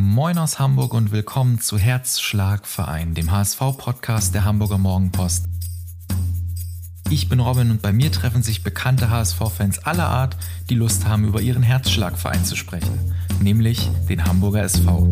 Moin aus Hamburg und willkommen zu Herzschlagverein, dem HSV-Podcast der Hamburger Morgenpost. Ich bin Robin und bei mir treffen sich bekannte HSV-Fans aller Art, die Lust haben, über ihren Herzschlagverein zu sprechen, nämlich den Hamburger SV.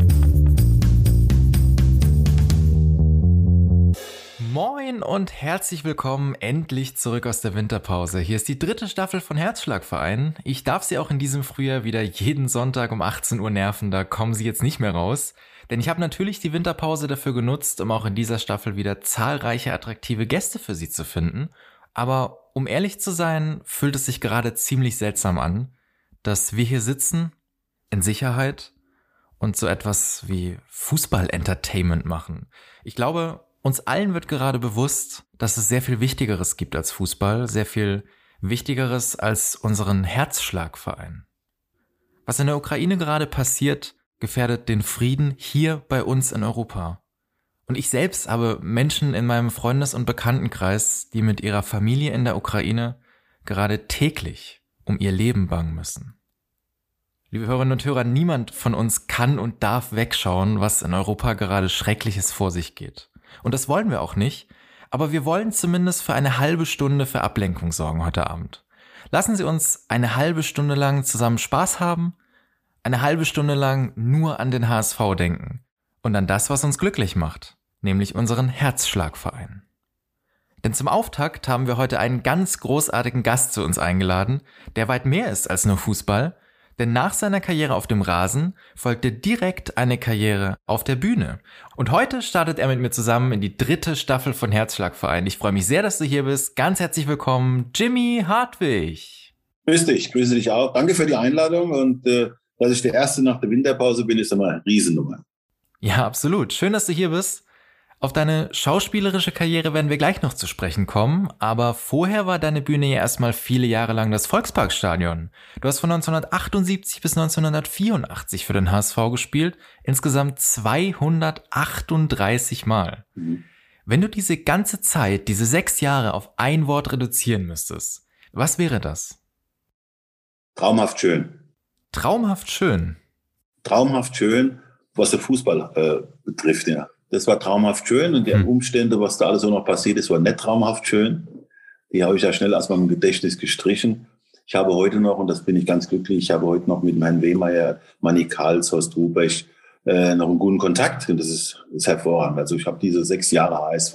Moin und herzlich willkommen endlich zurück aus der Winterpause. Hier ist die dritte Staffel von Herzschlagverein. Ich darf Sie auch in diesem Frühjahr wieder jeden Sonntag um 18 Uhr nerven, da kommen Sie jetzt nicht mehr raus. Denn ich habe natürlich die Winterpause dafür genutzt, um auch in dieser Staffel wieder zahlreiche attraktive Gäste für Sie zu finden. Aber um ehrlich zu sein, fühlt es sich gerade ziemlich seltsam an, dass wir hier sitzen, in Sicherheit und so etwas wie Fußball-Entertainment machen. Ich glaube, uns allen wird gerade bewusst, dass es sehr viel Wichtigeres gibt als Fußball, sehr viel Wichtigeres als unseren Herzschlagverein. Was in der Ukraine gerade passiert, gefährdet den Frieden hier bei uns in Europa. Und ich selbst habe Menschen in meinem Freundes- und Bekanntenkreis, die mit ihrer Familie in der Ukraine gerade täglich um ihr Leben bangen müssen. Liebe Hörerinnen und Hörer, niemand von uns kann und darf wegschauen, was in Europa gerade Schreckliches vor sich geht. Und das wollen wir auch nicht. Aber wir wollen zumindest für eine halbe Stunde für Ablenkung sorgen heute Abend. Lassen Sie uns eine halbe Stunde lang zusammen Spaß haben, eine halbe Stunde lang nur an den HSV denken und an das, was uns glücklich macht, nämlich unseren Herzschlagverein. Denn zum Auftakt haben wir heute einen ganz großartigen Gast zu uns eingeladen, der weit mehr ist als nur Fußball, denn nach seiner Karriere auf dem Rasen folgte direkt eine Karriere auf der Bühne. Und heute startet er mit mir zusammen in die dritte Staffel von Herzschlagverein. Ich freue mich sehr, dass du hier bist. Ganz herzlich willkommen, Jimmy Hartwig. Grüß dich, grüße dich auch. Danke für die Einladung und äh, dass ich der Erste nach der Winterpause bin, ist immer eine Riesennummer. Ja, absolut. Schön, dass du hier bist. Auf deine schauspielerische Karriere werden wir gleich noch zu sprechen kommen, aber vorher war deine Bühne ja erstmal viele Jahre lang das Volksparkstadion. Du hast von 1978 bis 1984 für den HSV gespielt, insgesamt 238 Mal. Mhm. Wenn du diese ganze Zeit, diese sechs Jahre auf ein Wort reduzieren müsstest, was wäre das? Traumhaft schön. Traumhaft schön. Traumhaft schön, was der Fußball äh, betrifft, ja. Das war traumhaft schön und die hm. Umstände, was da alles so noch passiert ist, war nicht traumhaft schön. Die habe ich ja schnell aus meinem Gedächtnis gestrichen. Ich habe heute noch, und das bin ich ganz glücklich, ich habe heute noch mit Herrn Wehmeier, Manni Karls, Horst Ruprecht äh, noch einen guten Kontakt und das ist, ist hervorragend. Also ich habe diese sechs Jahre HSV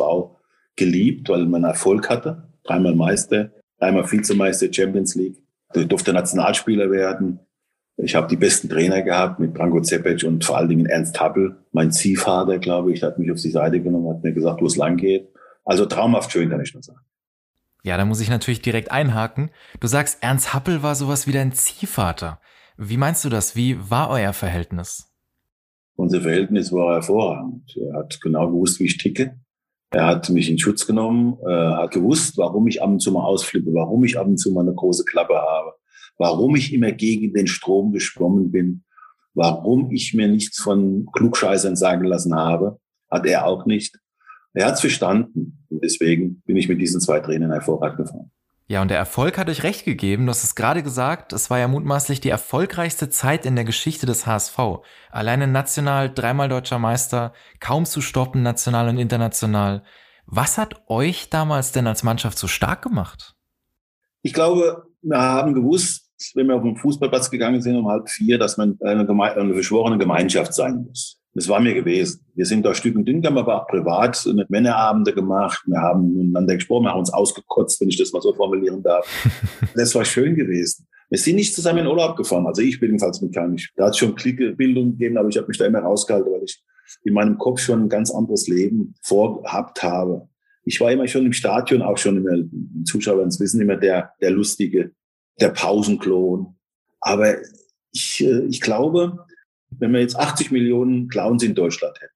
geliebt, weil man Erfolg hatte. Dreimal Meister, dreimal Vizemeister Champions League. Ich durfte Nationalspieler werden. Ich habe die besten Trainer gehabt mit Branko Cepic und vor allen Dingen Ernst Happel. Mein Ziehvater, glaube ich, hat mich auf die Seite genommen, hat mir gesagt, wo es lang geht. Also traumhaft schön, kann ich nur sagen. Ja, da muss ich natürlich direkt einhaken. Du sagst, Ernst Happel war sowas wie dein Ziehvater. Wie meinst du das? Wie war euer Verhältnis? Unser Verhältnis war hervorragend. Er hat genau gewusst, wie ich ticke. Er hat mich in Schutz genommen, er hat gewusst, warum ich ab und zu mal ausflippe, warum ich ab und zu mal eine große Klappe habe warum ich immer gegen den Strom geschwommen bin, warum ich mir nichts von Klugscheißern sagen lassen habe, hat er auch nicht. Er hat es verstanden und deswegen bin ich mit diesen zwei Trainern hervorragend gefahren. Ja, und der Erfolg hat euch recht gegeben. Du hast es gerade gesagt, es war ja mutmaßlich die erfolgreichste Zeit in der Geschichte des HSV. Alleine national, dreimal deutscher Meister, kaum zu stoppen, national und international. Was hat euch damals denn als Mannschaft so stark gemacht? Ich glaube, wir haben gewusst, wenn wir auf den Fußballplatz gegangen sind um halb vier, dass man eine, Geme eine verschworene Gemeinschaft sein muss. Das war mir gewesen. Wir sind da Stück und dünn, haben aber auch privat Männerabende gemacht. Wir haben miteinander gesprochen, wir haben uns ausgekotzt, wenn ich das mal so formulieren darf. das war schön gewesen. Wir sind nicht zusammen in Urlaub gefahren. Also ich jedenfalls mit keinem. Da hat es schon Klickebildung gegeben, aber ich habe mich da immer rausgehalten, weil ich in meinem Kopf schon ein ganz anderes Leben vorgehabt habe. Ich war immer schon im Stadion, auch schon immer, Zuschauer es wissen, immer der, der lustige, der Pausenklon. Aber ich, äh, ich glaube, wenn wir jetzt 80 Millionen Clowns in Deutschland hätten,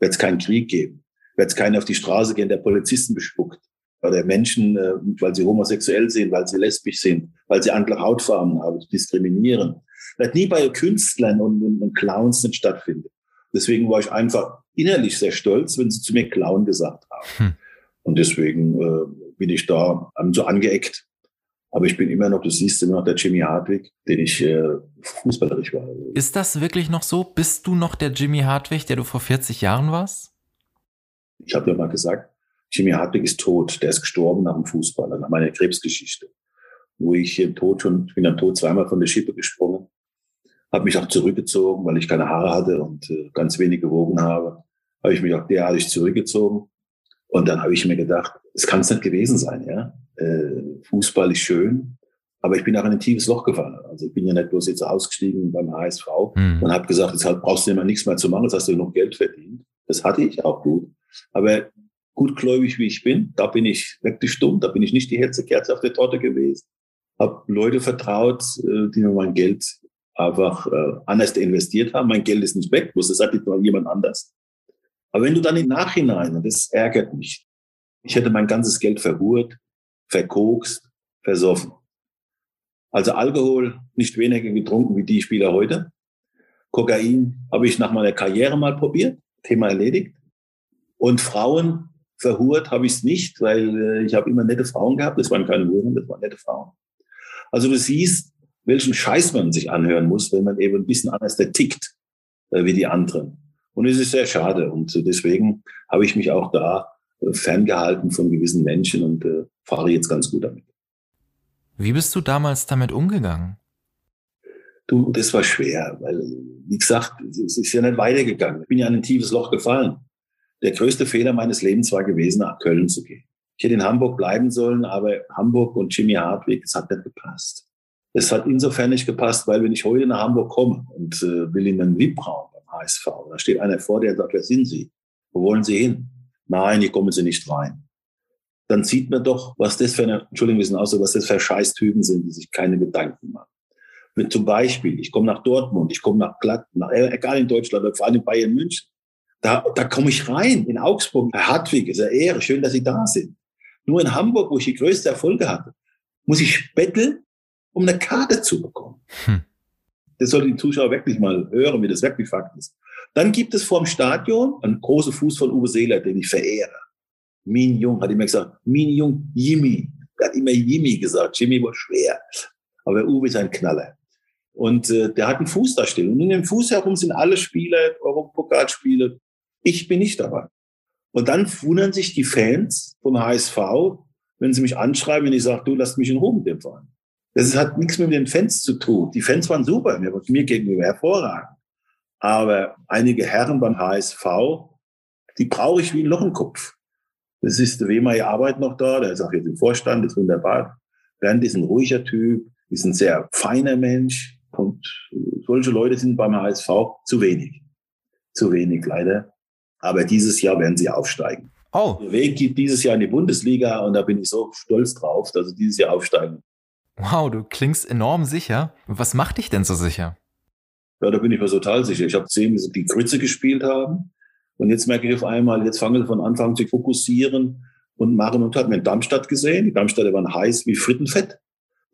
wird es keinen Krieg geben, wird es keinen auf die Straße gehen, der Polizisten bespuckt oder Menschen, äh, weil sie homosexuell sind, weil sie lesbisch sind, weil sie andere Hautfarben haben, diskriminieren. Wird nie bei Künstlern und, und, und Clowns nicht stattfinden. Deswegen war ich einfach innerlich sehr stolz, wenn sie zu mir Clown gesagt haben. Hm. Und deswegen äh, bin ich da so angeeckt Aber ich bin immer noch, du siehst immer noch der Jimmy Hartwig, den ich äh, fußballerisch war. Ist das wirklich noch so? Bist du noch der Jimmy Hartwig, der du vor 40 Jahren warst? Ich habe ja mal gesagt, Jimmy Hartwig ist tot. Der ist gestorben nach dem Fußball, nach meiner Krebsgeschichte. Wo ich im Tod schon, ich bin am Tod zweimal von der Schippe gesprungen, habe mich auch zurückgezogen, weil ich keine Haare hatte und äh, ganz wenig gewogen habe. Habe ich mich auch derartig zurückgezogen. Und dann habe ich mir gedacht, es kann es nicht gewesen sein, ja äh, Fußball ist schön, aber ich bin auch in ein tiefes Loch gefallen. Also ich bin ja nicht bloß jetzt ausgestiegen beim HSV mhm. und habe gesagt, jetzt brauchst du immer nichts mehr zu machen, jetzt hast du noch Geld verdient. Das hatte ich auch gut. Aber gutgläubig wie ich bin, da bin ich wirklich stumm, da bin ich nicht die Kerze auf der Torte gewesen. Habe Leute vertraut, äh, die mir mein Geld einfach äh, anders investiert haben. Mein Geld ist nicht weg, bloß das hat nicht mal jemand anders. Aber wenn du dann im Nachhinein, und das ärgert mich, ich hätte mein ganzes Geld verhurt, verkokst, versoffen. Also Alkohol nicht weniger getrunken wie die Spieler heute. Kokain habe ich nach meiner Karriere mal probiert, Thema erledigt. Und Frauen verhurt habe ich es nicht, weil äh, ich habe immer nette Frauen gehabt. Das waren keine Huren, das waren nette Frauen. Also du siehst, welchen Scheiß man sich anhören muss, wenn man eben ein bisschen anders der tickt äh, wie die anderen. Und es ist sehr schade. Und deswegen habe ich mich auch da ferngehalten von gewissen Menschen und äh, fahre jetzt ganz gut damit. Wie bist du damals damit umgegangen? Du, das war schwer, weil, wie gesagt, es ist ja nicht weitergegangen. Ich bin ja in ein tiefes Loch gefallen. Der größte Fehler meines Lebens war gewesen, nach Köln zu gehen. Ich hätte in Hamburg bleiben sollen, aber Hamburg und Jimmy Hartwig, es hat nicht gepasst. Es hat insofern nicht gepasst, weil wenn ich heute nach Hamburg komme und äh, will in einen beim HSV, da steht einer vor, der sagt, wer sind Sie? Wo wollen Sie hin? nein, hier kommen sie nicht rein. Dann sieht man doch, was das für eine, Entschuldigung, wir sind auch so, was das für Scheißtypen sind, die sich keine Gedanken machen. Wenn zum Beispiel, ich komme nach Dortmund, ich komme nach Glatten, nach, egal in Deutschland, vor allem in Bayern München, da, da komme ich rein, in Augsburg. Herr Hartwig, ist eine Ehre, schön, dass Sie da sind. Nur in Hamburg, wo ich die größte Erfolge hatte, muss ich betteln, um eine Karte zu bekommen. Hm. Das sollten die Zuschauer wirklich mal hören, wie das wirklich Fakt ist. Dann gibt es vorm Stadion einen großen Fuß von Uwe Seeler, den ich verehre. Min Jung hat immer gesagt, Min Jung, Jimmy. Er hat immer Jimmy gesagt. Jimmy war schwer. Aber Uwe ist ein Knaller. Und äh, der hat einen Fuß da stehen. Und in dem Fuß herum sind alle Spieler, Europapokalspiele. Ich bin nicht dabei. Und dann wundern sich die Fans vom HSV, wenn sie mich anschreiben, wenn ich sage, du lass mich in Ruhe mit dem Verein. Das hat nichts mit den Fans zu tun. Die Fans waren super, mir, mir gegenüber hervorragend. Aber einige Herren beim HSV, die brauche ich wie ein Loch im Kopf. Das ist der Wehmeier Arbeit noch da, der ist auch jetzt im Vorstand, ist wunderbar. Bernd ist ein ruhiger Typ, ist ein sehr feiner Mensch und solche Leute sind beim HSV zu wenig. Zu wenig leider. Aber dieses Jahr werden sie aufsteigen. Oh. Der Weg geht dieses Jahr in die Bundesliga und da bin ich so stolz drauf, dass sie dieses Jahr aufsteigen. Wow, du klingst enorm sicher. Was macht dich denn so sicher? Ja, da bin ich mir total sicher. Ich habe gesehen, wie sie die Grütze gespielt haben. Und jetzt merke ich auf einmal, jetzt fangen sie von Anfang an zu fokussieren und machen und hat mir in Darmstadt gesehen. Die Darmstädter waren heiß wie Frittenfett.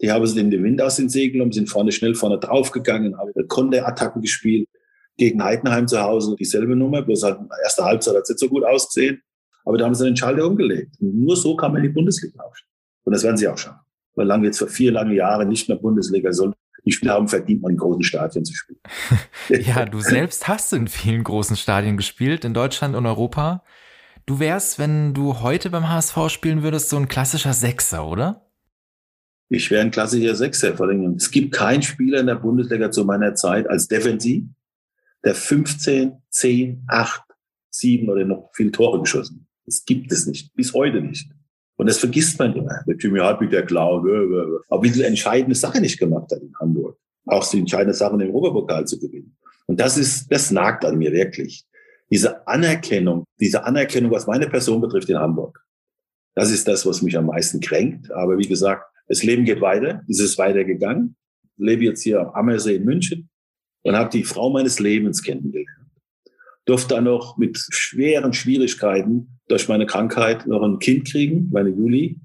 Die haben sie den Wind aus den Segeln und sind vorne schnell vorne draufgegangen, haben Konterattacken gespielt. Gegen Heidenheim zu Hause dieselbe Nummer, bloß halt ersten Halbzeit hat es nicht so gut ausgesehen. Aber da haben sie den Schalter umgelegt. Und nur so kann man in die Bundesliga aufsteigen. Und das werden sie auch schaffen. Weil lange jetzt für vier lange Jahre nicht mehr Bundesliga soll, die Spieler haben verdient, mal in großen Stadien zu spielen. ja, du selbst hast in vielen großen Stadien gespielt, in Deutschland und Europa. Du wärst, wenn du heute beim HSV spielen würdest, so ein klassischer Sechser, oder? Ich wäre ein klassischer Sechser. Vor allem, es gibt keinen Spieler in der Bundesliga zu meiner Zeit als Defensiv, der 15, 10, 8, 7 oder noch viel Tore geschossen. Das gibt es nicht. Bis heute nicht. Und das vergisst man immer. Der Jimmy Hartwig, der Clown, aber wie die entscheidende Sache nicht gemacht hat in Hamburg. Auch die entscheidende Sache im Europapokal zu gewinnen. Und das ist, das nagt an mir wirklich. Diese Anerkennung, diese Anerkennung, was meine Person betrifft in Hamburg. Das ist das, was mich am meisten kränkt. Aber wie gesagt, das Leben geht weiter. Es ist weitergegangen. Ich lebe jetzt hier am Ammersee in München und habe die Frau meines Lebens kennengelernt. Durfte dann noch mit schweren Schwierigkeiten durch meine Krankheit noch ein Kind kriegen, meine Juli.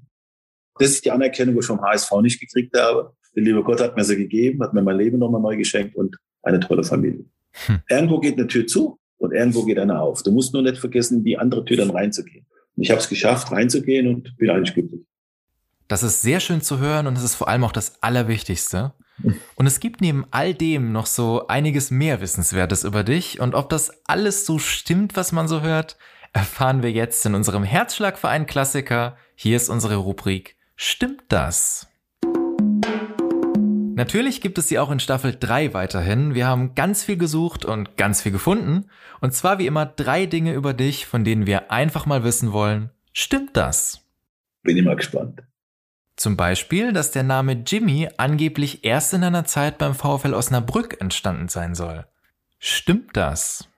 Das ist die Anerkennung, die ich vom HSV nicht gekriegt habe. Der liebe Gott hat mir sie gegeben, hat mir mein Leben nochmal neu geschenkt und eine tolle Familie. Hm. Irgendwo geht eine Tür zu und irgendwo geht eine auf. Du musst nur nicht vergessen, in die andere Tür dann reinzugehen. Und ich habe es geschafft, reinzugehen und bin eigentlich glücklich. Das ist sehr schön zu hören und es ist vor allem auch das Allerwichtigste. Und es gibt neben all dem noch so einiges mehr Wissenswertes über dich. Und ob das alles so stimmt, was man so hört, erfahren wir jetzt in unserem Herzschlagverein Klassiker. Hier ist unsere Rubrik Stimmt das? Natürlich gibt es sie auch in Staffel 3 weiterhin. Wir haben ganz viel gesucht und ganz viel gefunden. Und zwar wie immer drei Dinge über dich, von denen wir einfach mal wissen wollen. Stimmt das? Bin immer gespannt. Zum Beispiel, dass der Name Jimmy angeblich erst in einer Zeit beim VfL Osnabrück entstanden sein soll. Stimmt das?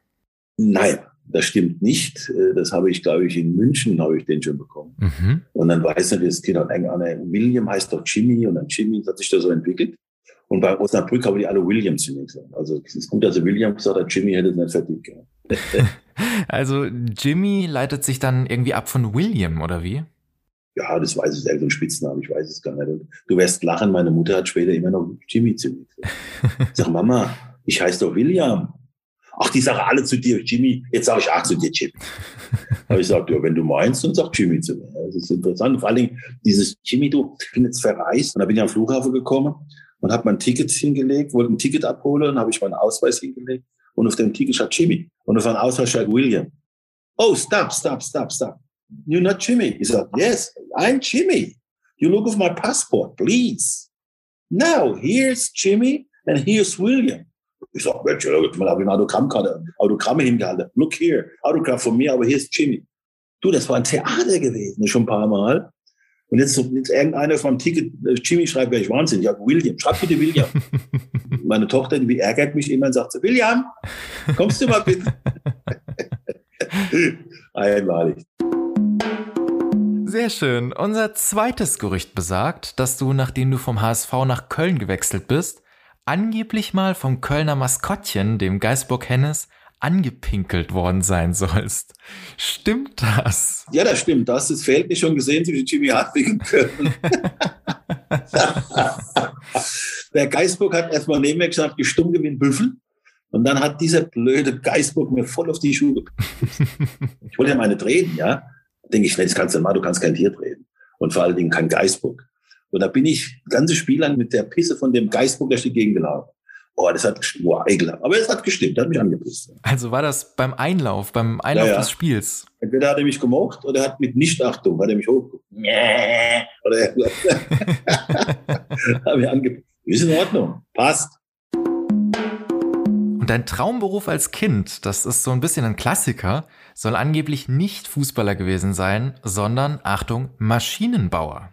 Nein, das stimmt nicht. Äh, das habe ich, glaube ich, in München habe ich den schon bekommen. Mhm. Und dann weiß natürlich das Kind, William heißt doch Jimmy und dann Jimmy hat sich da so entwickelt. Und bei Osnabrück haben die alle Williams zu mir gesagt. Also es ist gut, dass William gesagt hat, Jimmy hätte es nicht verdient gehabt. also Jimmy leitet sich dann irgendwie ab von William, oder wie? Ja, das weiß ich, ist ein Spitzname, ich weiß es gar nicht. Und du wirst lachen, meine Mutter hat später immer noch Jimmy zu mir gesagt. Ich sag, Mama, ich heiße doch William. Ach, die sagen alle zu dir, Jimmy. Jetzt sage ich, ach, zu dir, Jimmy. Aber ich sage, ja, wenn du meinst, dann sag Jimmy zu mir. Das ist interessant. Vor allen Dingen dieses Jimmy, du, ich bin jetzt verreist und da bin ich am Flughafen gekommen und habe mein Ticket hingelegt, wollte ein Ticket abholen, dann habe ich meinen Ausweis hingelegt und auf dem Ticket steht Jimmy und auf meinem Ausweis steht William. Oh, stop, stop, stop, stop. You're not Jimmy. He said, yes, I'm Jimmy. You look at my passport, please. Now, here's Jimmy and here's William. Ich sage, Mensch, mal habe ich eine Autogrammkarte, Autogramme hingehalten. Look here, Autogramm von mir, aber hier ist Jimmy. Du, das war ein Theater gewesen, schon ein paar Mal. Und jetzt, jetzt irgendeiner vom Ticket, äh, Jimmy schreibt, wäre ich Wahnsinn. Ja, William, schreib bitte William. Meine Tochter, die ärgert mich immer und sagt so, William, kommst du mal bitte? Einmalig. Sehr schön. Unser zweites Gerücht besagt, dass du, nachdem du vom HSV nach Köln gewechselt bist, angeblich mal vom Kölner Maskottchen, dem Geisburg Hennes, angepinkelt worden sein sollst. Stimmt das? Ja, das stimmt. Das ist fehlt nicht schon gesehen zwischen Jimmy Hartwig und Köln. Der Geisburg hat erstmal neben mir gesagt, gestumm gewinnt Büffel. Und dann hat dieser blöde Geisburg mir voll auf die Schuhe Ich wollte ja meine treten, ja. Denke ich, das kannst du mal, du kannst kein Tier treten. Und vor allen Dingen kein Geisburg. Und da bin ich ganze Spiel lang mit der Pisse von dem Geisburg durch die Gegend gelaufen. Oh, das hat, boah, ekelhaft. Aber es hat gestimmt, hat mich angepisst. Also war das beim Einlauf, beim Einlauf ja, ja. des Spiels? Entweder hat er mich gemocht oder er hat mit Nichtachtung, hat er mich hochgeguckt. Oder er hat mich angepisst. Ist in Ordnung. Passt. Und dein Traumberuf als Kind, das ist so ein bisschen ein Klassiker, soll angeblich nicht Fußballer gewesen sein, sondern, Achtung, Maschinenbauer.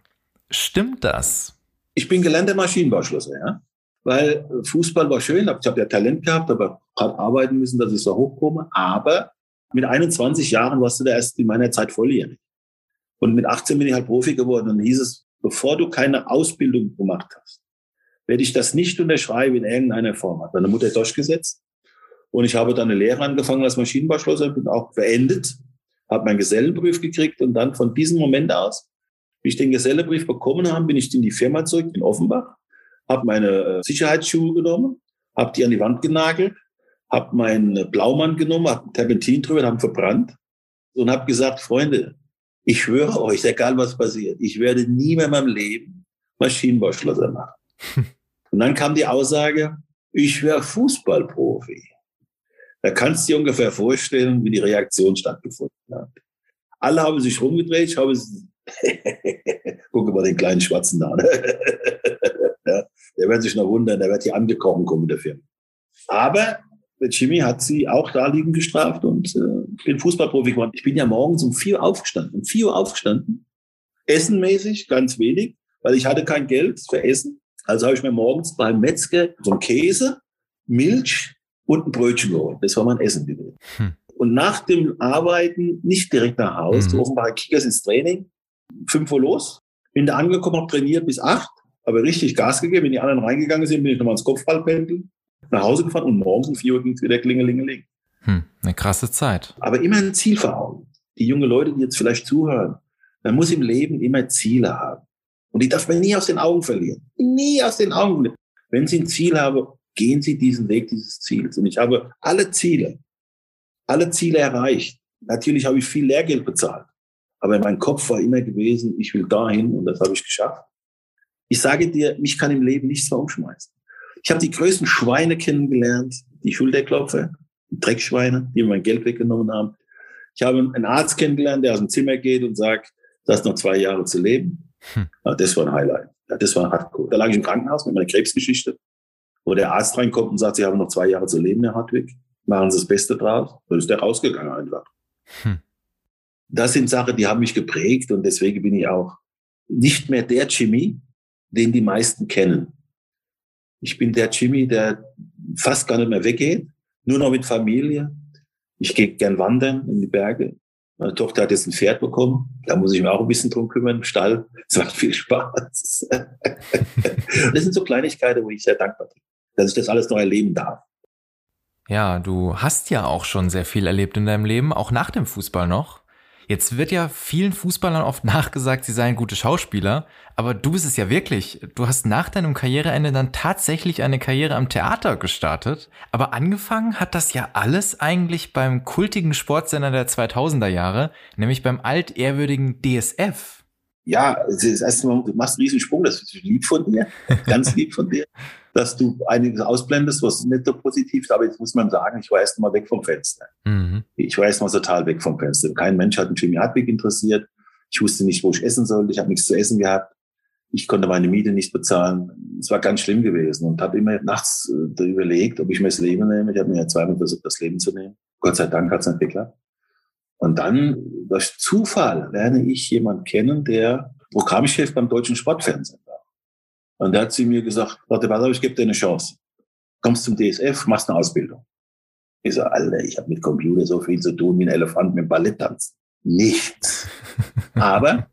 Stimmt das? Ich bin gelernter Maschinenbauschlosser, ja weil Fußball war schön. Ich habe ja Talent gehabt, aber hart arbeiten müssen, dass ich so hochkomme. Aber mit 21 Jahren warst du da erst in meiner Zeit volljährig. Und mit 18 bin ich halt Profi geworden. Und hieß es, bevor du keine Ausbildung gemacht hast, werde ich das nicht unterschreiben in irgendeiner Form. Hat meine Mutter durchgesetzt. Und ich habe dann eine Lehre angefangen als Maschinenbauschlosser, bin auch beendet, habe meinen Gesellenbrief gekriegt und dann von diesem Moment aus, wie ich den Gesellenbrief bekommen habe, bin ich in die Firma zurück in Offenbach habe meine äh, Sicherheitsschuhe genommen, habe die an die Wand genagelt, habe meinen Blaumann genommen, habe Terpentin drüber, haben verbrannt und habe gesagt, Freunde, ich schwöre euch, egal was passiert, ich werde nie mehr in meinem Leben Maschinenbauschlosser machen. und dann kam die Aussage, ich wäre Fußballprofi. Da kannst du dir ungefähr vorstellen, wie die Reaktion stattgefunden hat. Alle haben sich rumgedreht, ich habe Gucke mal den kleinen Schwarzen da. Ne? ja, der wird sich noch wundern, der wird hier angekochen kommen mit der Firma. Aber Jimmy hat sie auch da liegen gestraft und äh, bin Fußballprofi geworden. Ich bin ja morgens um vier Uhr aufgestanden. Um vier Uhr aufgestanden. Essenmäßig ganz wenig, weil ich hatte kein Geld für Essen. Also habe ich mir morgens beim Metzger so einen Käse, Milch und ein Brötchen geholt. Das war mein Essen gewesen. Hm. Und nach dem Arbeiten nicht direkt nach Hause, mhm. offenbar Kickers ins Training, fünf Uhr los, bin da angekommen, habe trainiert bis acht, aber richtig Gas gegeben. Wenn die anderen reingegangen sind, bin ich nochmal ins Kopfballpendel, nach Hause gefahren und morgens um vier Uhr ging es wieder klingelingeling. Hm, eine krasse Zeit. Aber immer ein Ziel vor Augen. Die jungen Leute, die jetzt vielleicht zuhören, man muss im Leben immer Ziele haben. Und die darf man nie aus den Augen verlieren. Nie aus den Augen verlieren. Wenn Sie ein Ziel haben, gehen Sie diesen Weg dieses Ziels. Und ich habe alle Ziele, alle Ziele erreicht. Natürlich habe ich viel Lehrgeld bezahlt. Aber mein Kopf war immer gewesen, ich will dahin und das habe ich geschafft. Ich sage dir, mich kann im Leben nichts mehr umschmeißen. Ich habe die größten Schweine kennengelernt, die Schulterklopfer, die Dreckschweine, die mir mein Geld weggenommen haben. Ich habe einen Arzt kennengelernt, der aus dem Zimmer geht und sagt, du hast noch zwei Jahre zu leben. Hm. Ja, das war ein Highlight. Ja, das war hardcore. Da lag ich im Krankenhaus mit meiner Krebsgeschichte, wo der Arzt reinkommt und sagt, Sie haben noch zwei Jahre zu leben, Herr Hartwig. Machen Sie das Beste draus. Dann ist der rausgegangen einfach. Hm. Das sind Sachen, die haben mich geprägt und deswegen bin ich auch nicht mehr der Jimmy, den die meisten kennen. Ich bin der Jimmy, der fast gar nicht mehr weggeht, nur noch mit Familie. Ich gehe gern wandern in die Berge. Meine Tochter hat jetzt ein Pferd bekommen. Da muss ich mich auch ein bisschen drum kümmern. Stall. Es macht viel Spaß. das sind so Kleinigkeiten, wo ich sehr dankbar bin, dass ich das alles noch erleben darf. Ja, du hast ja auch schon sehr viel erlebt in deinem Leben, auch nach dem Fußball noch. Jetzt wird ja vielen Fußballern oft nachgesagt, sie seien gute Schauspieler, aber du bist es ja wirklich. Du hast nach deinem Karriereende dann tatsächlich eine Karriere am Theater gestartet, aber angefangen hat das ja alles eigentlich beim kultigen Sportsender der 2000er Jahre, nämlich beim altehrwürdigen DSF. Ja, das erste Mal, du machst einen riesen Sprung, das ist lieb von dir, ganz lieb von dir dass du einiges ausblendest, was nicht so positiv ist. Aber jetzt muss man sagen, ich war erst mal weg vom Fenster. Mhm. Ich war erst mal total weg vom Fenster. Kein Mensch hat mich Jimmy Hartwig interessiert. Ich wusste nicht, wo ich essen sollte. Ich habe nichts zu essen gehabt. Ich konnte meine Miete nicht bezahlen. Es war ganz schlimm gewesen und habe immer nachts äh, überlegt, ob ich mir das Leben nehme. Ich habe mir ja zweimal versucht, das Leben zu nehmen. Gott sei Dank hat es nicht geklappt. Und dann, durch Zufall, lerne ich jemanden kennen, der Programmchef beim deutschen Sportfernsehen war. Und da hat sie mir gesagt, warte, auf, ich gebe dir eine Chance. Kommst zum DSF, machst eine Ausbildung. Ich so, Alter, ich habe mit Computer so viel zu tun wie ein Elefant mit Ballett tanzen. Nichts. Aber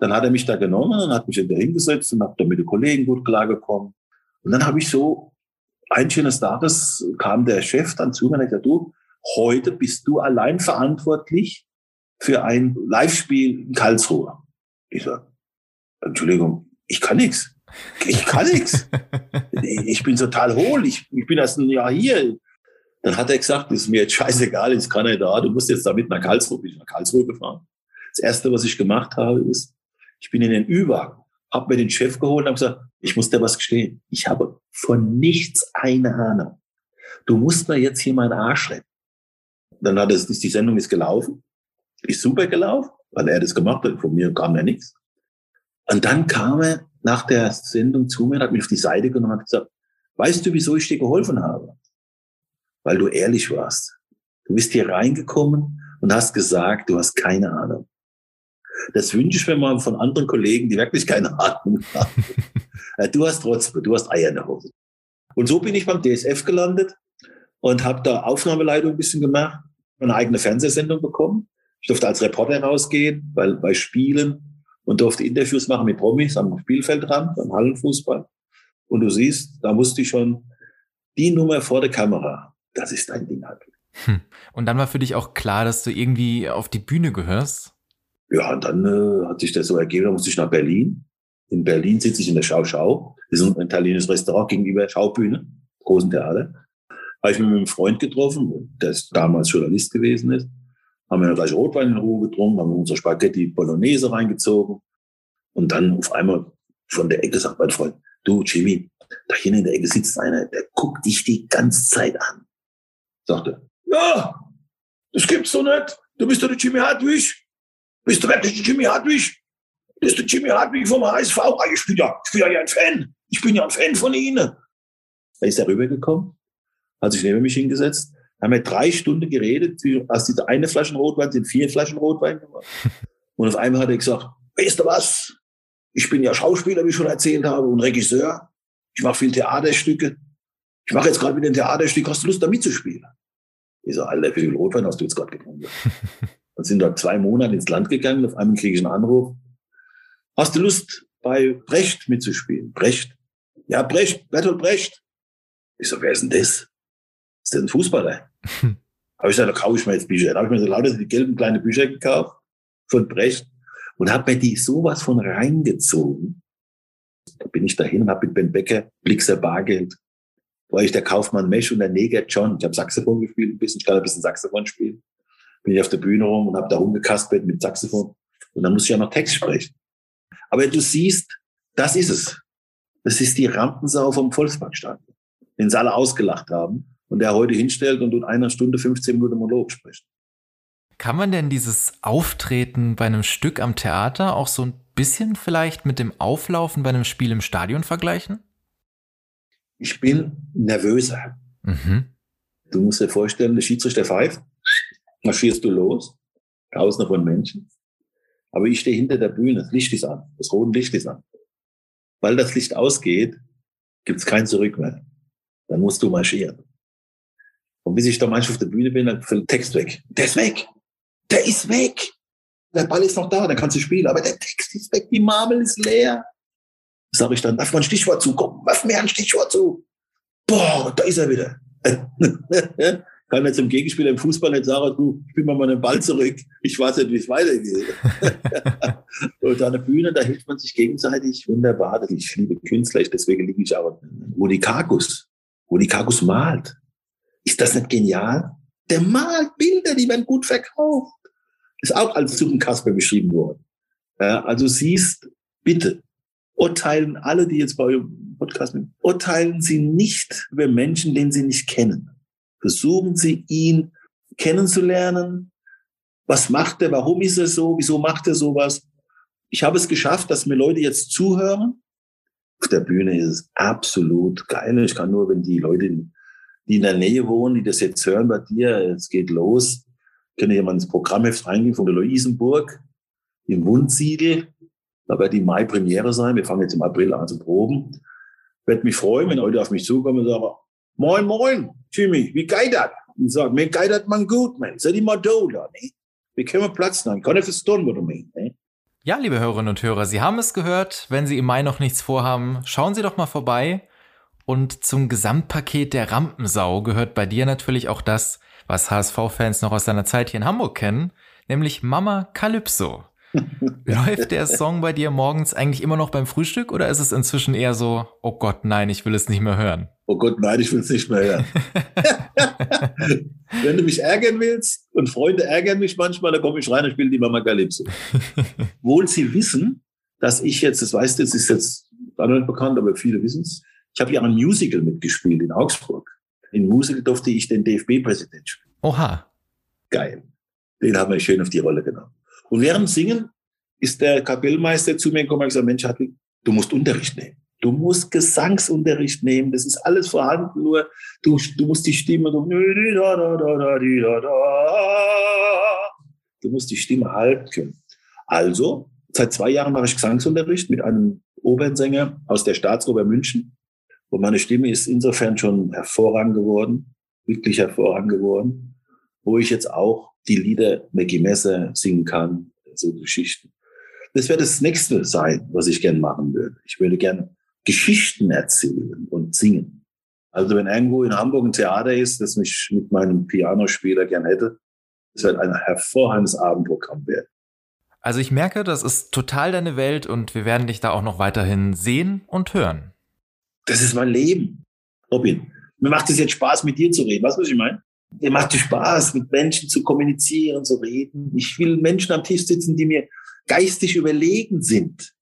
dann hat er mich da genommen und hat mich da hingesetzt und habe da mit den Kollegen gut klargekommen. Und dann habe ich so, ein schönes Tages kam der Chef dann zu mir und hat gesagt, du, heute bist du allein verantwortlich für ein Live-Spiel in Karlsruhe. Ich sage, Entschuldigung, ich kann nichts. Ich kann nichts. Ich bin total hohl. Ich, ich bin erst ein Jahr hier. Dann hat er gesagt, ist mir jetzt scheißegal, ist keiner da. Du musst jetzt damit nach Karlsruhe. Bin ich nach Karlsruhe gefahren. Das erste, was ich gemacht habe, ist, ich bin in den Ü-Wagen, habe mir den Chef geholt und habe gesagt, ich muss dir was gestehen. Ich habe von nichts eine Ahnung. Du musst mir jetzt hier meinen Arsch retten. Dann hat es, die Sendung ist gelaufen. Ist super gelaufen, weil er das gemacht hat. Von mir kam ja nichts. Und dann kam er nach der Sendung zu mir, hat mich auf die Seite genommen und hat gesagt, weißt du, wieso ich dir geholfen habe? Weil du ehrlich warst. Du bist hier reingekommen und hast gesagt, du hast keine Ahnung. Das wünsche ich mir mal von anderen Kollegen, die wirklich keine Ahnung haben. du hast trotzdem, du hast Eier in der Hose. Und so bin ich beim DSF gelandet und habe da Aufnahmeleitung ein bisschen gemacht, eine eigene Fernsehsendung bekommen. Ich durfte als Reporter rausgehen, weil bei Spielen und durfte Interviews machen mit Promis am Spielfeldrand, am Hallenfußball. Und du siehst, da wusste ich schon, die Nummer vor der Kamera, das ist dein Ding halt. Hm. Und dann war für dich auch klar, dass du irgendwie auf die Bühne gehörst? Ja, und dann äh, hat sich das so ergeben, da musste ich nach Berlin. In Berlin sitze ich in der Schau Schau. Das ist ein italienisches Restaurant gegenüber der Schaubühne, großen Theater. Habe ich mich mit einem Freund getroffen, der damals Journalist gewesen ist haben wir gleich Rotwein in Ruhe getrunken, haben unsere Spaghetti Bolognese reingezogen und dann auf einmal von der Ecke sagt mein Freund, du Jimmy, da hinten in der Ecke sitzt einer, der guckt dich die ganze Zeit an. Sagte, ja, das gibt's doch nicht. Du bist doch der Jimmy Hartwig. Bist du wirklich der Jimmy Hartwig? Das ist der Jimmy Hartwig vom HSV. Ah, ich bin ja, ich bin ja ein Fan. Ich bin ja ein Fan von Ihnen. Da ist er rübergekommen, hat sich neben mich hingesetzt, haben wir drei Stunden geredet. Aus dieser eine Flasche Rotwein sind vier Flaschen Rotwein geworden. Und auf einmal hat er gesagt, weißt du was? Ich bin ja Schauspieler, wie ich schon erzählt habe, und Regisseur. Ich mache viel Theaterstücke. Ich mache jetzt gerade mit dem Theaterstück. Hast du Lust, da mitzuspielen? Ich so, Alter, wie viel Rotwein hast du jetzt gerade getrunken? Dann sind da zwei Monate ins Land gegangen. Auf einmal kriege ich einen Anruf. Hast du Lust, bei Brecht mitzuspielen? Brecht? Ja, Brecht, Bertolt Brecht. Ich so, wer ist denn das? Ist das ein Fußballer? Habe ich gesagt, da kaufe ich mir jetzt Bücher. Da habe ich mir so lauter die gelben kleine Bücher gekauft von Brecht und habe mir die sowas von reingezogen. Da bin ich dahin und habe mit Ben Becker Blixer Bargeld. War ich der Kaufmann Mesh und der Neger John. Ich habe Saxophon gespielt, ein bisschen, ich kann ein bisschen Saxophon spielen. Bin ich auf der Bühne rum und habe da rumgekaspert mit Saxophon. Und dann muss ich ja noch Text sprechen. Aber du siehst, das ist es. Das ist die Rampensau vom Volksparkstadion, den sie alle ausgelacht haben und der heute hinstellt und in einer Stunde 15 Minuten Monolog spricht. Kann man denn dieses Auftreten bei einem Stück am Theater auch so ein bisschen vielleicht mit dem Auflaufen bei einem Spiel im Stadion vergleichen? Ich bin nervöser. Mhm. Du musst dir vorstellen, der Schiedsrichter pfeift, marschierst du los, tausende von Menschen. Aber ich stehe hinter der Bühne, das Licht ist an, das rote Licht ist an. Weil das Licht ausgeht, gibt es kein Zurück mehr. Dann musst du marschieren. Und bis ich da manchmal auf der Bühne bin, dann fällt der Text weg. Der ist weg. Der ist weg. Der Ball ist noch da, dann kannst du spielen, aber der Text ist weg, die Marmel ist leer. Sag ich dann, darf man ein Stichwort zukommen? Werf mir ein Stichwort zu. Boah, da ist er wieder. Kann jetzt im Gegenspiel im Fußball nicht sagen, du, spiel mal meinen Ball zurück. Ich weiß nicht, wie es weitergeht. und an der Bühne, da hilft man sich gegenseitig wunderbar. Ich liebe Künstler, deswegen liege ich auch Rudi Kakus. Rudi Kakus malt. Ist das nicht genial? Der malt Bilder, die werden gut verkauft. Ist auch als Suppenkasper beschrieben worden. also siehst, bitte, urteilen alle, die jetzt bei eurem Podcast sind, urteilen Sie nicht über Menschen, den Sie nicht kennen. Versuchen Sie ihn kennenzulernen. Was macht er? Warum ist er so? Wieso macht er sowas? Ich habe es geschafft, dass mir Leute jetzt zuhören. Auf der Bühne ist es absolut geil. Ich kann nur, wenn die Leute, die in der Nähe wohnen, die das jetzt hören bei dir, es geht los, können hier mal ins Programmheft reingehen von der Luisenburg im Wundsiedel. Da wird die Mai-Premiere sein. Wir fangen jetzt im April an zu proben. Werde mich freuen, wenn Leute auf mich zukommen und sagen, moin, moin, Jimmy, wie geht das? Und sagen, mir geht das man gut, man. Seid immer da, ne? Wir können Platz nehmen. Kann ich verstehen, was du meinst, ne? Ja, liebe Hörerinnen und Hörer, Sie haben es gehört. Wenn Sie im Mai noch nichts vorhaben, schauen Sie doch mal vorbei. Und zum Gesamtpaket der Rampensau gehört bei dir natürlich auch das, was HSV-Fans noch aus deiner Zeit hier in Hamburg kennen, nämlich Mama Calypso. Läuft der Song bei dir morgens eigentlich immer noch beim Frühstück oder ist es inzwischen eher so, oh Gott, nein, ich will es nicht mehr hören? Oh Gott, nein, ich will es nicht mehr hören. Wenn du mich ärgern willst und Freunde ärgern mich manchmal, dann komme ich rein und spiele die Mama Calypso. Wohl sie wissen, dass ich jetzt, das weißt du, es ist jetzt nicht bekannt, aber viele wissen es, ich habe ja ein Musical mitgespielt in Augsburg. In Musical durfte ich den DFB-Präsident spielen. Oha. Geil. Den haben wir schön auf die Rolle genommen. Und während Singen ist der Kapellmeister zu mir gekommen und gesagt, Mensch, Hartwig, du musst Unterricht nehmen. Du musst Gesangsunterricht nehmen. Das ist alles vorhanden, nur du, du musst die Stimme, du, du musst die Stimme halten können. Also, seit zwei Jahren mache ich Gesangsunterricht mit einem Opernsänger aus der Staatsoper München. Und meine Stimme ist insofern schon hervorragend geworden, wirklich hervorragend geworden, wo ich jetzt auch die Lieder Mackie Messer singen kann, so Geschichten. Das wäre das nächste sein, was ich gern machen würde. Ich würde gern Geschichten erzählen und singen. Also wenn irgendwo in Hamburg ein Theater ist, das mich mit meinem Pianospieler gern hätte, das wird ein hervorragendes Abendprogramm werden. Also ich merke, das ist total deine Welt und wir werden dich da auch noch weiterhin sehen und hören. Das ist mein Leben. Robin, mir macht es jetzt Spaß, mit dir zu reden. Was ich meine? Mir macht es Spaß, mit Menschen zu kommunizieren, zu reden. Ich will Menschen am Tisch sitzen, die mir geistig überlegen sind,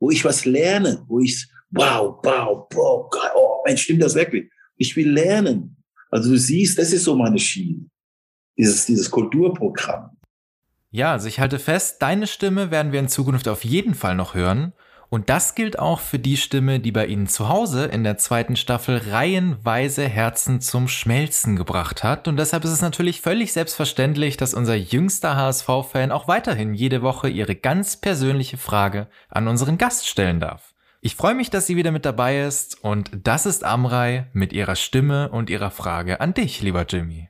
wo ich was lerne, wo ich, wow, wow, wow, oh, Mensch, stimmt das wirklich? Ich will lernen. Also du siehst, das ist so meine Schiene. Dieses, dieses Kulturprogramm. Ja, also ich halte fest, deine Stimme werden wir in Zukunft auf jeden Fall noch hören. Und das gilt auch für die Stimme, die bei Ihnen zu Hause in der zweiten Staffel reihenweise Herzen zum Schmelzen gebracht hat. Und deshalb ist es natürlich völlig selbstverständlich, dass unser jüngster HSV-Fan auch weiterhin jede Woche ihre ganz persönliche Frage an unseren Gast stellen darf. Ich freue mich, dass sie wieder mit dabei ist und das ist Amrei mit ihrer Stimme und ihrer Frage an dich, lieber Jimmy.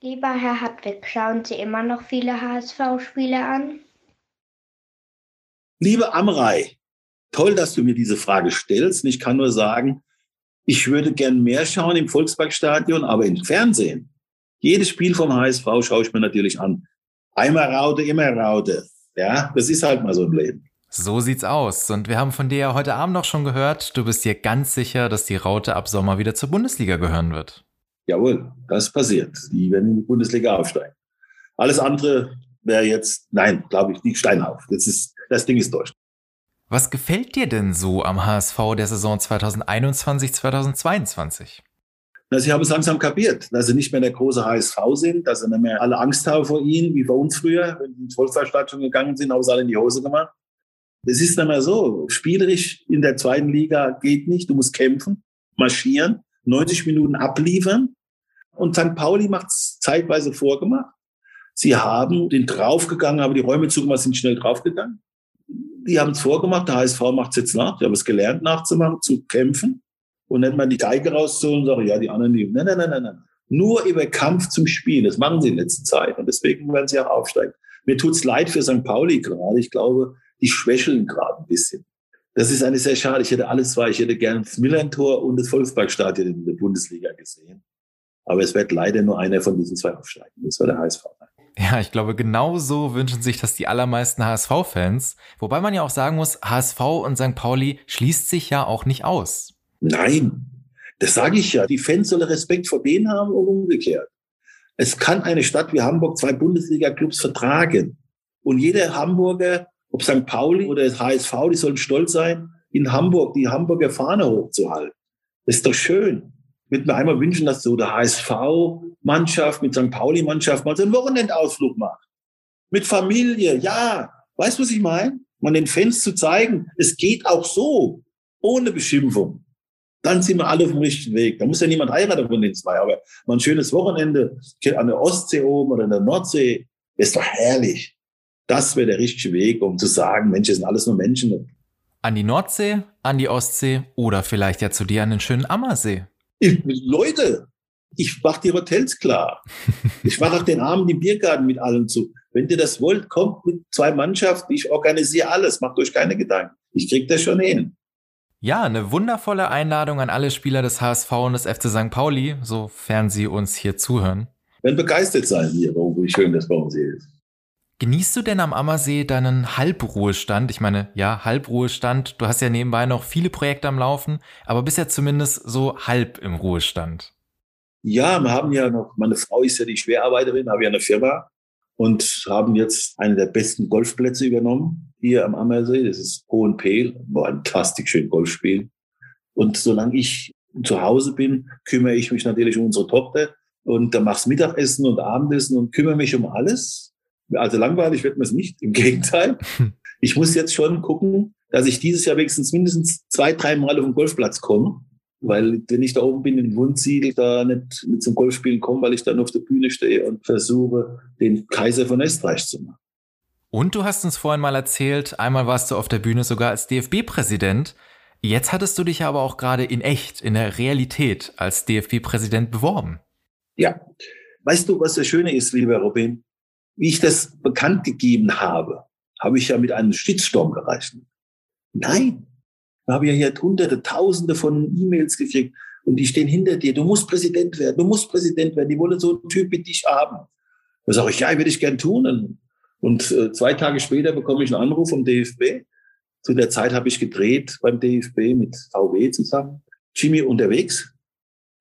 Lieber Herr Hartwig, schauen Sie immer noch viele HSV-Spiele an? Liebe Amrei, toll, dass du mir diese Frage stellst. ich kann nur sagen, ich würde gern mehr schauen im Volksparkstadion, aber im Fernsehen. Jedes Spiel vom HSV schaue ich mir natürlich an. Einmal Raute, immer Raute. Ja, das ist halt mal so im Leben. So sieht's aus. Und wir haben von dir ja heute Abend noch schon gehört, du bist dir ganz sicher, dass die Raute ab Sommer wieder zur Bundesliga gehören wird. Jawohl, das passiert. Die werden in die Bundesliga aufsteigen. Alles andere wäre jetzt, nein, glaube ich, nicht Steinhauf. Das, ist, das Ding ist durch. Was gefällt dir denn so am HSV der Saison 2021, 2022? Na, sie haben es langsam kapiert, dass sie nicht mehr der große HSV sind, dass sie nicht mehr alle Angst haben vor ihnen, wie bei uns früher, wenn sie ins Volkswagenstadion gegangen sind, haben sie alle in die Hose gemacht. Das ist nicht mehr so. Spielerisch in der zweiten Liga geht nicht. Du musst kämpfen, marschieren, 90 Minuten abliefern. Und St. Pauli macht es zeitweise vorgemacht. Sie haben den draufgegangen, aber die Räume zugemacht, sind schnell draufgegangen. Die haben es vorgemacht, der HSV macht es jetzt nach. Die haben es gelernt nachzumachen, zu kämpfen. Und nicht mal die Geige rauszuholen und sagen, ja, die anderen, die, nein, nein, nein, nein, nein. Nur über Kampf zum Spiel. Das machen sie in letzter Zeit. Und deswegen werden sie auch aufsteigen. Mir tut's leid für St. Pauli gerade. Ich glaube, die schwächeln gerade ein bisschen. Das ist eine sehr schade. Ich hätte alles zwei. Ich hätte gern das Millantor und das Volksparkstadion in der Bundesliga gesehen. Aber es wird leider nur einer von diesen zwei aufsteigen. Das war der HSV. Ja, ich glaube, genau so wünschen sich das die allermeisten HSV-Fans. Wobei man ja auch sagen muss, HSV und St. Pauli schließt sich ja auch nicht aus. Nein, das sage ich ja. Die Fans sollen Respekt vor denen haben und umgekehrt. Es kann eine Stadt wie Hamburg zwei Bundesliga-Clubs vertragen. Und jeder Hamburger, ob St. Pauli oder HSV, die sollen stolz sein, in Hamburg die Hamburger Fahne hochzuhalten. Das ist doch schön. Würde mir einmal wünschen, dass so der HSV-Mannschaft mit St. Pauli-Mannschaft mal so einen Wochenendausflug macht. Mit Familie, ja. Weißt du, was ich meine? Man den Fans zu zeigen, es geht auch so, ohne Beschimpfung dann sind wir alle auf dem richtigen Weg. Da muss ja niemand heiraten von den zwei, aber mal ein schönes Wochenende an der Ostsee oben oder in der Nordsee ist doch herrlich. Das wäre der richtige Weg, um zu sagen, Mensch, sind alles nur Menschen. An die Nordsee, an die Ostsee oder vielleicht ja zu dir an den schönen Ammersee. Ich, Leute, ich mach die Hotels klar. Ich mache auch den Abend im Biergarten mit allem zu. Wenn ihr das wollt, kommt mit zwei Mannschaften. Ich organisiere alles. Macht euch keine Gedanken. Ich krieg das schon hin. Ja, eine wundervolle Einladung an alle Spieler des HSV und des FC St. Pauli, sofern sie uns hier zuhören. Wenn begeistert sein hier, wie schön das bei uns hier ist. Genießt du denn am Ammersee deinen Halbruhestand? Ich meine, ja, Halbruhestand. Du hast ja nebenbei noch viele Projekte am Laufen, aber bist ja zumindest so halb im Ruhestand. Ja, wir haben ja noch, meine Frau ist ja die Schwerarbeiterin, habe ja eine Firma und haben jetzt einen der besten Golfplätze übernommen hier am Ammersee. Das ist Hohenpeel, war ein fantastisch schön Golfspiel. Und solange ich zu Hause bin, kümmere ich mich natürlich um unsere Tochter und da mach's Mittagessen und Abendessen und kümmere mich um alles. Also langweilig wird mir es nicht, im Gegenteil. Ich muss jetzt schon gucken, dass ich dieses Jahr wenigstens mindestens zwei, drei Mal auf den Golfplatz komme weil wenn ich da oben bin in Wundziel, da nicht mit zum Golfspielen komme, weil ich dann auf der Bühne stehe und versuche, den Kaiser von Österreich zu machen. Und du hast uns vorhin mal erzählt, einmal warst du auf der Bühne sogar als DFB-Präsident. Jetzt hattest du dich aber auch gerade in echt, in der Realität als DFB-Präsident beworben. Ja. Weißt du, was das Schöne ist, lieber Robin? Wie ich das bekannt gegeben habe, habe ich ja mit einem Shitstorm gerechnet. Nein, wir haben ja hier hunderte, tausende von E-Mails gekriegt und die stehen hinter dir. Du musst Präsident werden, du musst Präsident werden. Die wollen so einen Typ wie dich haben. Da sage ich, ja, würde ich gern tun. Und äh, zwei Tage später bekomme ich einen Anruf vom DFB. Zu der Zeit habe ich gedreht beim DFB mit VW zusammen. Jimmy unterwegs.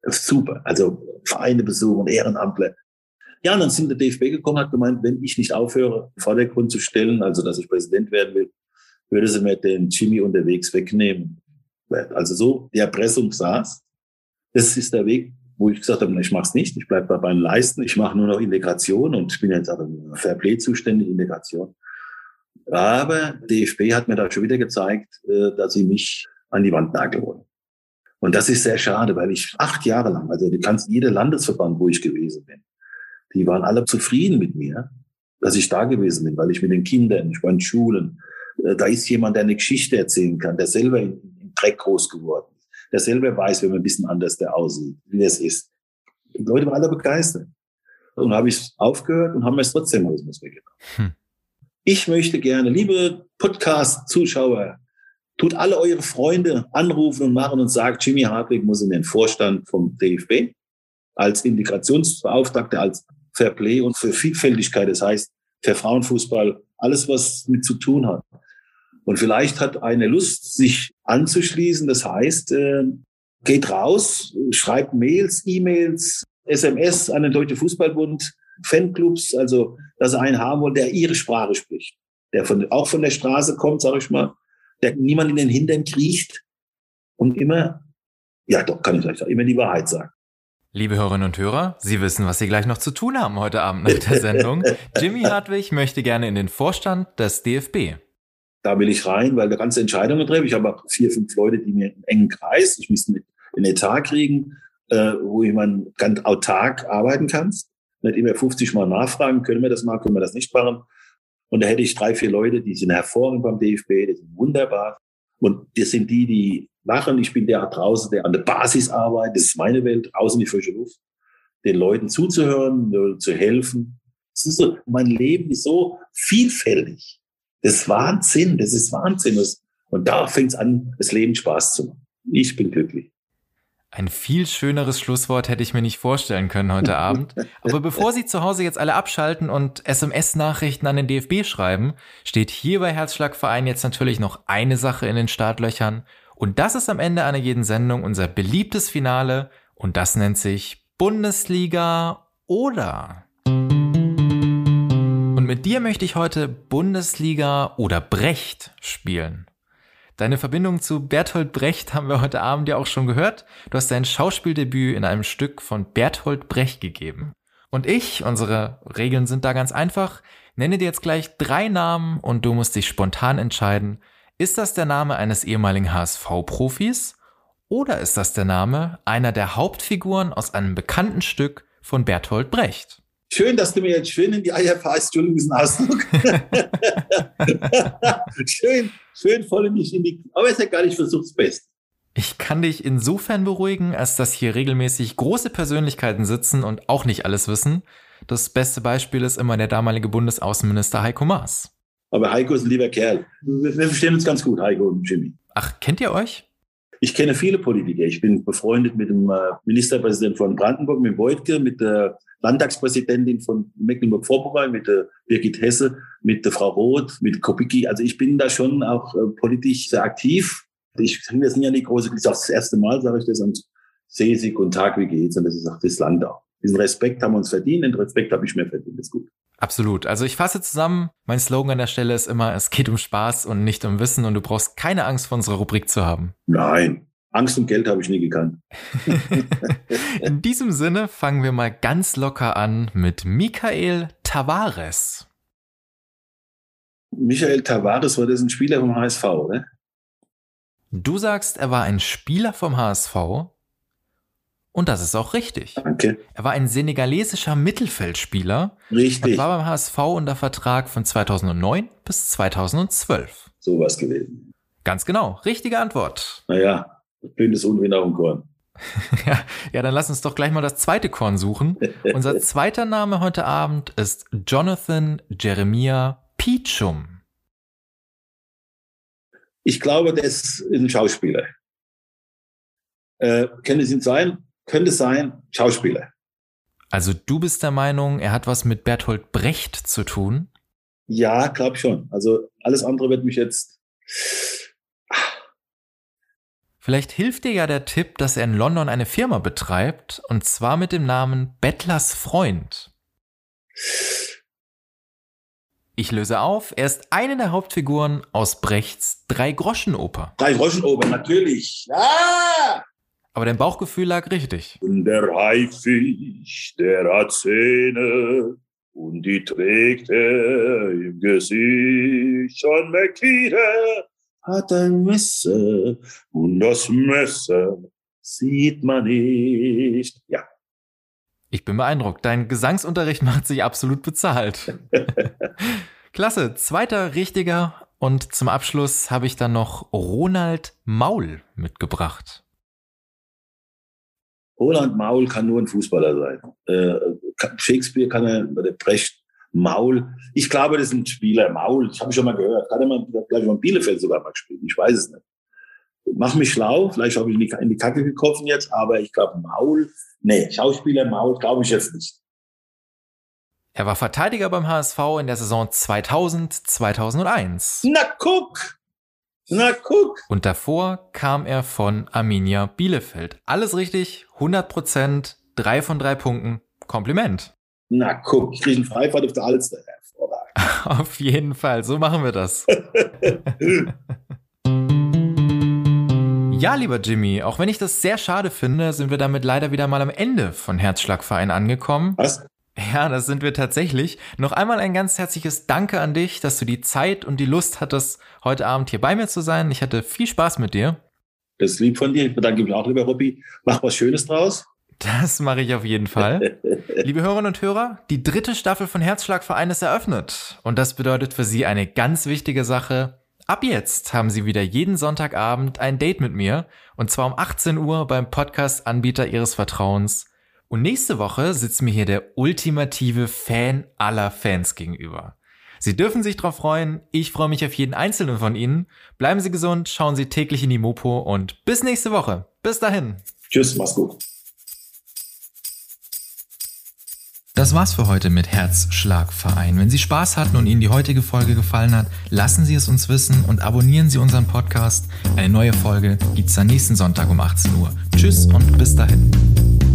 Super. Also Vereine besuchen, Ehrenamtler. Ja, und dann sind der DFB gekommen, hat gemeint, wenn ich nicht aufhöre, Vordergrund zu stellen, also dass ich Präsident werden will, würde sie mir den Jimmy unterwegs wegnehmen. Also so die Erpressung saß. Das ist der Weg, wo ich gesagt habe, ich mache es nicht, ich bleibe bei meinen Leisten, ich mache nur noch Integration und ich bin jetzt aber Fairplay zuständig, Integration. Aber DFB hat mir da schon wieder gezeigt, äh, dass sie mich an die Wand nageln wollen. Und das ist sehr schade, weil ich acht Jahre lang, also die ganzen, jeder Landesverband, wo ich gewesen bin, die waren alle zufrieden mit mir, dass ich da gewesen bin, weil ich mit den Kindern, ich war in Schulen, äh, da ist jemand, der eine Geschichte erzählen kann, der selber im Dreck groß geworden ist, der selber weiß, wenn man ein bisschen anders der aussieht, wie es ist. Die Leute waren alle begeistert. Und habe ich aufgehört und haben mir es trotzdem Tourismus weggenommen. Hm. Ich möchte gerne, liebe Podcast-Zuschauer, tut alle eure Freunde anrufen und machen und sagt, Jimmy Hartwig muss in den Vorstand vom DFB als Integrationsbeauftragter, als Fairplay und für Vielfältigkeit, das heißt für Frauenfußball, alles, was mit zu tun hat. Und vielleicht hat eine Lust, sich anzuschließen. Das heißt, äh, geht raus, schreibt Mails, E-Mails, SMS an den Deutschen Fußballbund. Fanclubs, also dass sie einen haben wollen, der ihre Sprache spricht, der von, auch von der Straße kommt, sage ich mal, der niemand in den Hintern kriecht und immer, ja doch, kann ich gleich sagen, immer die Wahrheit sagt. Liebe Hörerinnen und Hörer, Sie wissen, was Sie gleich noch zu tun haben heute Abend nach der Sendung. Jimmy Hartwig möchte gerne in den Vorstand des DFB. Da will ich rein, weil da ganze Entscheidungen treffe. Ich habe auch vier, fünf Leute, die mir einen engen Kreis, ich müsste mit in den Etat kriegen, äh, wo man ganz autark arbeiten kann. Nicht immer 50 Mal nachfragen, können wir das mal, können wir das nicht machen. Und da hätte ich drei, vier Leute, die sind hervorragend beim DFB, die sind wunderbar. Und das sind die, die machen. Ich bin der draußen, der an der Basis arbeitet. Das ist meine Welt, draußen die frische Luft. Den Leuten zuzuhören, zu helfen. Das ist so, mein Leben ist so vielfältig. Das ist Wahnsinn, das ist Wahnsinn. Und da fängt es an, das Leben Spaß zu machen. Ich bin glücklich. Ein viel schöneres Schlusswort hätte ich mir nicht vorstellen können heute Abend. Aber bevor Sie zu Hause jetzt alle abschalten und SMS-Nachrichten an den DFB schreiben, steht hier bei Herzschlagverein jetzt natürlich noch eine Sache in den Startlöchern. Und das ist am Ende einer jeden Sendung unser beliebtes Finale. Und das nennt sich Bundesliga oder. Und mit dir möchte ich heute Bundesliga oder Brecht spielen. Deine Verbindung zu Bertolt Brecht haben wir heute Abend ja auch schon gehört. Du hast dein Schauspieldebüt in einem Stück von Bertolt Brecht gegeben. Und ich, unsere Regeln sind da ganz einfach, nenne dir jetzt gleich drei Namen und du musst dich spontan entscheiden, ist das der Name eines ehemaligen HSV-Profis oder ist das der Name einer der Hauptfiguren aus einem bekannten Stück von Bertolt Brecht? Schön, dass du mir jetzt schön in die Eier fasst. Entschuldigung, diesen Ausdruck. schön, schön voll in mich in die. Aber ist ja gar nicht versucht's best. Ich kann dich insofern beruhigen, als dass hier regelmäßig große Persönlichkeiten sitzen und auch nicht alles wissen. Das beste Beispiel ist immer der damalige Bundesaußenminister Heiko Maas. Aber Heiko ist ein lieber Kerl. Wir, wir verstehen uns ganz gut, Heiko und Jimmy. Ach, kennt ihr euch? Ich kenne viele Politiker. Ich bin befreundet mit dem äh, Ministerpräsidenten von Brandenburg, mit Beutke, mit der Landtagspräsidentin von Mecklenburg-Vorpommern, mit der Birgit Hesse, mit der Frau Roth, mit Kopicki. Also ich bin da schon auch äh, politisch sehr aktiv. Ich sind ja nicht große, ich sage das erste Mal, sage ich das, und sehe sie, guten Tag, wie geht's? Und das ist auch das Land auch. Diesen Respekt haben wir uns verdient, den Respekt habe ich mir verdient, ist gut. Absolut. Also ich fasse zusammen, mein Slogan an der Stelle ist immer, es geht um Spaß und nicht um Wissen und du brauchst keine Angst vor unserer Rubrik zu haben. Nein, Angst und Geld habe ich nie gekannt. In diesem Sinne fangen wir mal ganz locker an mit Michael Tavares. Michael Tavares war das ein Spieler vom HSV, oder? Du sagst, er war ein Spieler vom HSV. Und das ist auch richtig. Danke. Er war ein senegalesischer Mittelfeldspieler. Richtig. Und war beim HSV unter Vertrag von 2009 bis 2012. So was gewesen. Ganz genau. Richtige Antwort. Naja, blindes Unwind auf dem Korn. ja, ja, dann lass uns doch gleich mal das zweite Korn suchen. Unser zweiter Name heute Abend ist Jonathan Jeremiah Peachum. Ich glaube, der ist ein Schauspieler. Äh, könnte es ihn sein? Könnte sein, Schauspieler. Also du bist der Meinung, er hat was mit Bertolt Brecht zu tun? Ja, glaube schon. Also alles andere wird mich jetzt Vielleicht hilft dir ja der Tipp, dass er in London eine Firma betreibt, und zwar mit dem Namen Bettlers Freund. Ich löse auf, er ist eine der Hauptfiguren aus Brechts Drei-Groschen-Oper. Drei-Groschen-Oper, natürlich. Ah! Aber dein Bauchgefühl lag richtig. Und der Haifisch, der hat Zähne und die trägt er im Gesicht. John McLean hat ein Messer und das Messer sieht man nicht. Ja. Ich bin beeindruckt. Dein Gesangsunterricht macht sich absolut bezahlt. Klasse. Zweiter richtiger. Und zum Abschluss habe ich dann noch Ronald Maul mitgebracht. Roland Maul kann nur ein Fußballer sein. Äh, Shakespeare kann er, der Brecht Maul. Ich glaube, das ist ein Spieler. Maul, das habe ich schon mal gehört. Hat er mal, glaube ich, mal Bielefeld sogar mal gespielt. Ich weiß es nicht. Mach mich schlau. Vielleicht habe ich in die, in die Kacke getroffen jetzt, aber ich glaube, Maul, nee, Schauspieler Maul glaube ich jetzt nicht. Er war Verteidiger beim HSV in der Saison 2000, 2001. Na guck! Na guck! Und davor kam er von Arminia Bielefeld. Alles richtig, 100 Prozent, drei von drei Punkten. Kompliment. Na guck, ich kriege einen Freifahrt auf der Alster. Auf jeden Fall, so machen wir das. ja, lieber Jimmy, auch wenn ich das sehr schade finde, sind wir damit leider wieder mal am Ende von Herzschlagverein angekommen. Was? Ja, das sind wir tatsächlich. Noch einmal ein ganz herzliches Danke an dich, dass du die Zeit und die Lust hattest, heute Abend hier bei mir zu sein. Ich hatte viel Spaß mit dir. Das ist lieb von dir. Ich bedanke mich auch, lieber Robby. Mach was Schönes draus. Das mache ich auf jeden Fall. Liebe Hörerinnen und Hörer, die dritte Staffel von Herzschlagverein ist eröffnet. Und das bedeutet für Sie eine ganz wichtige Sache. Ab jetzt haben Sie wieder jeden Sonntagabend ein Date mit mir. Und zwar um 18 Uhr beim Podcast-Anbieter Ihres Vertrauens. Und nächste Woche sitzt mir hier der ultimative Fan aller Fans gegenüber. Sie dürfen sich drauf freuen. Ich freue mich auf jeden einzelnen von Ihnen. Bleiben Sie gesund, schauen Sie täglich in die Mopo und bis nächste Woche. Bis dahin. Tschüss, mach's gut. Das war's für heute mit Herzschlagverein. Wenn Sie Spaß hatten und Ihnen die heutige Folge gefallen hat, lassen Sie es uns wissen und abonnieren Sie unseren Podcast. Eine neue Folge gibt's dann nächsten Sonntag um 18 Uhr. Tschüss und bis dahin.